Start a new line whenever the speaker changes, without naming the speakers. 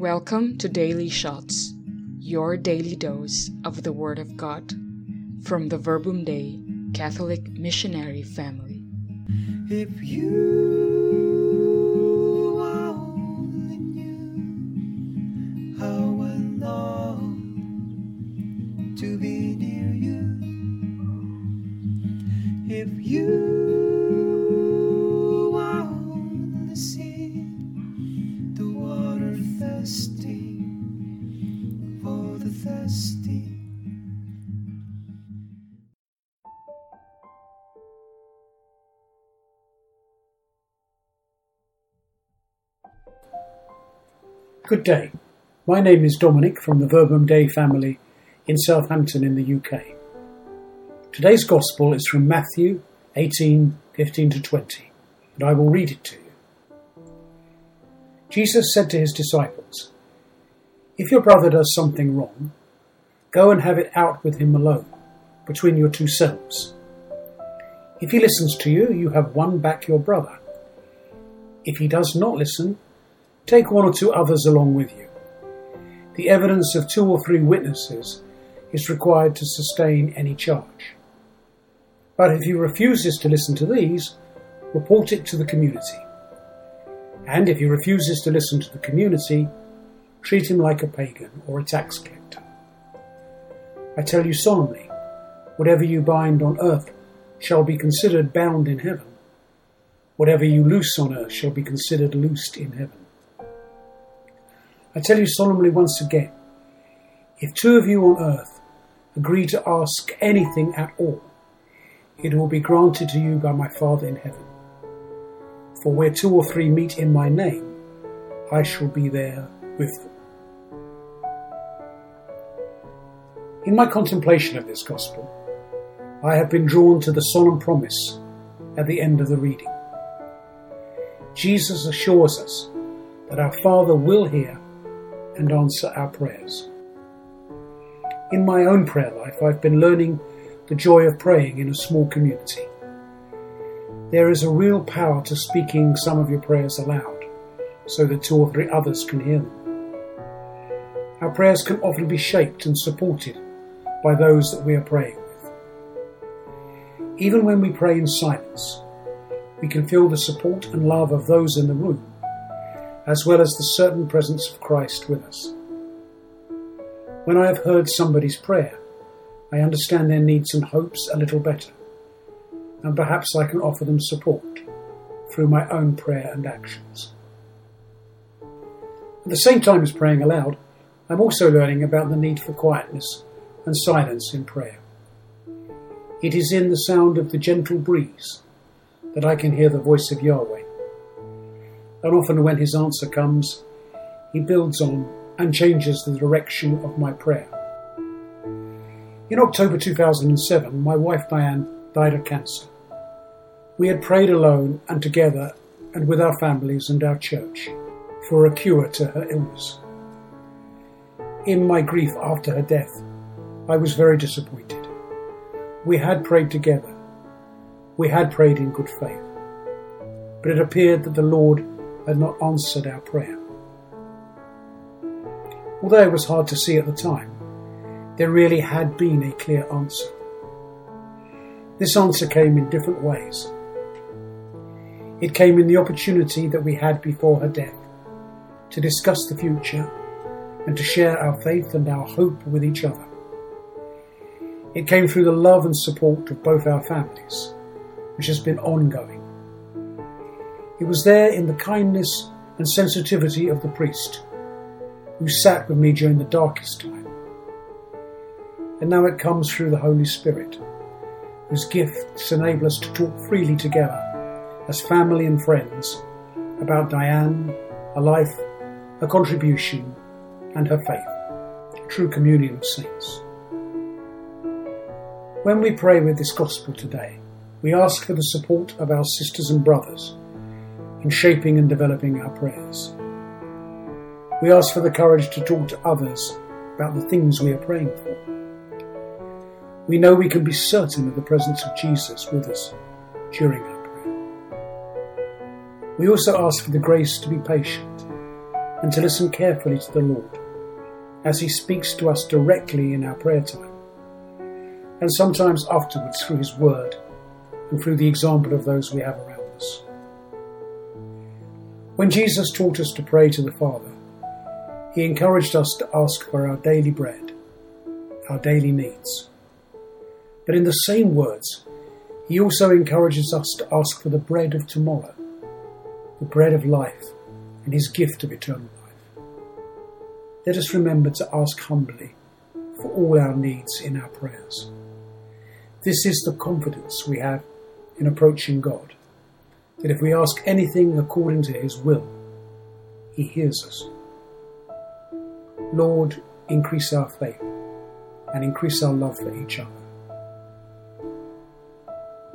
Welcome to Daily Shots, your daily dose of the Word of God from the Verbum Dei Catholic Missionary Family.
If you only knew how I long to be near you. If you thirsty for the thirsty.
Good day. My name is Dominic from the Verbum Dei family in Southampton in the UK. Today's Gospel is from Matthew 18 15 to 20, and I will read it to you. Jesus said to his disciples, If your brother does something wrong, go and have it out with him alone, between your two selves. If he listens to you, you have won back your brother. If he does not listen, Take one or two others along with you. The evidence of two or three witnesses is required to sustain any charge. But if he refuses to listen to these, report it to the community. And if he refuses to listen to the community, treat him like a pagan or a tax collector. I tell you solemnly, whatever you bind on earth shall be considered bound in heaven. Whatever you loose on earth shall be considered loosed in heaven. I tell you solemnly once again if two of you on earth agree to ask anything at all, it will be granted to you by my Father in heaven. For where two or three meet in my name, I shall be there with them. In my contemplation of this Gospel, I have been drawn to the solemn promise at the end of the reading. Jesus assures us that our Father will hear and answer our prayers. In my own prayer life, I've been learning the joy of praying in a small community. There is a real power to speaking some of your prayers aloud so that two or three others can hear them. Our prayers can often be shaped and supported by those that we are praying with. Even when we pray in silence, we can feel the support and love of those in the room as well as the certain presence of Christ with us. When I have heard somebody's prayer, I understand their needs and hopes a little better, and perhaps I can offer them support through my own prayer and actions. At the same time as praying aloud, I'm also learning about the need for quietness and silence in prayer. It is in the sound of the gentle breeze that I can hear the voice of Yahweh and often when his answer comes, he builds on and changes the direction of my prayer. In October 2007, my wife Diane died of cancer. We had prayed alone and together and with our families and our church for a cure to her illness. In my grief after her death, I was very disappointed. We had prayed together. We had prayed in good faith. But it appeared that the Lord had not answered our prayer. Although it was hard to see at the time, there really had been a clear answer. This answer came in different ways. It came in the opportunity that we had before her death to discuss the future and to share our faith and our hope with each other. It came through the love and support of both our families, which has been ongoing. It was there in the kindness and sensitivity of the priest, who sat with me during the darkest time. And now it comes through the Holy Spirit, whose gifts enable us to talk freely together as family and friends about Diane, her life, her contribution, and her faith, true communion of saints. When we pray with this gospel today, we ask for the support of our sisters and brothers in shaping and developing our prayers. We ask for the courage to talk to others about the things we are praying for. We know we can be certain of the presence of Jesus with us during our prayer. We also ask for the grace to be patient and to listen carefully to the Lord as He speaks to us directly in our prayer time, and sometimes afterwards through His Word and through the example of those we have around us. When Jesus taught us to pray to the Father, He encouraged us to ask for our daily bread, our daily needs. But in the same words, He also encourages us to ask for the bread of tomorrow, the bread of life, and His gift of eternal life. Let us remember to ask humbly for all our needs in our prayers. This is the confidence we have in approaching God, that if we ask anything according to His will, He hears us. Lord, increase our faith and increase our love for each other.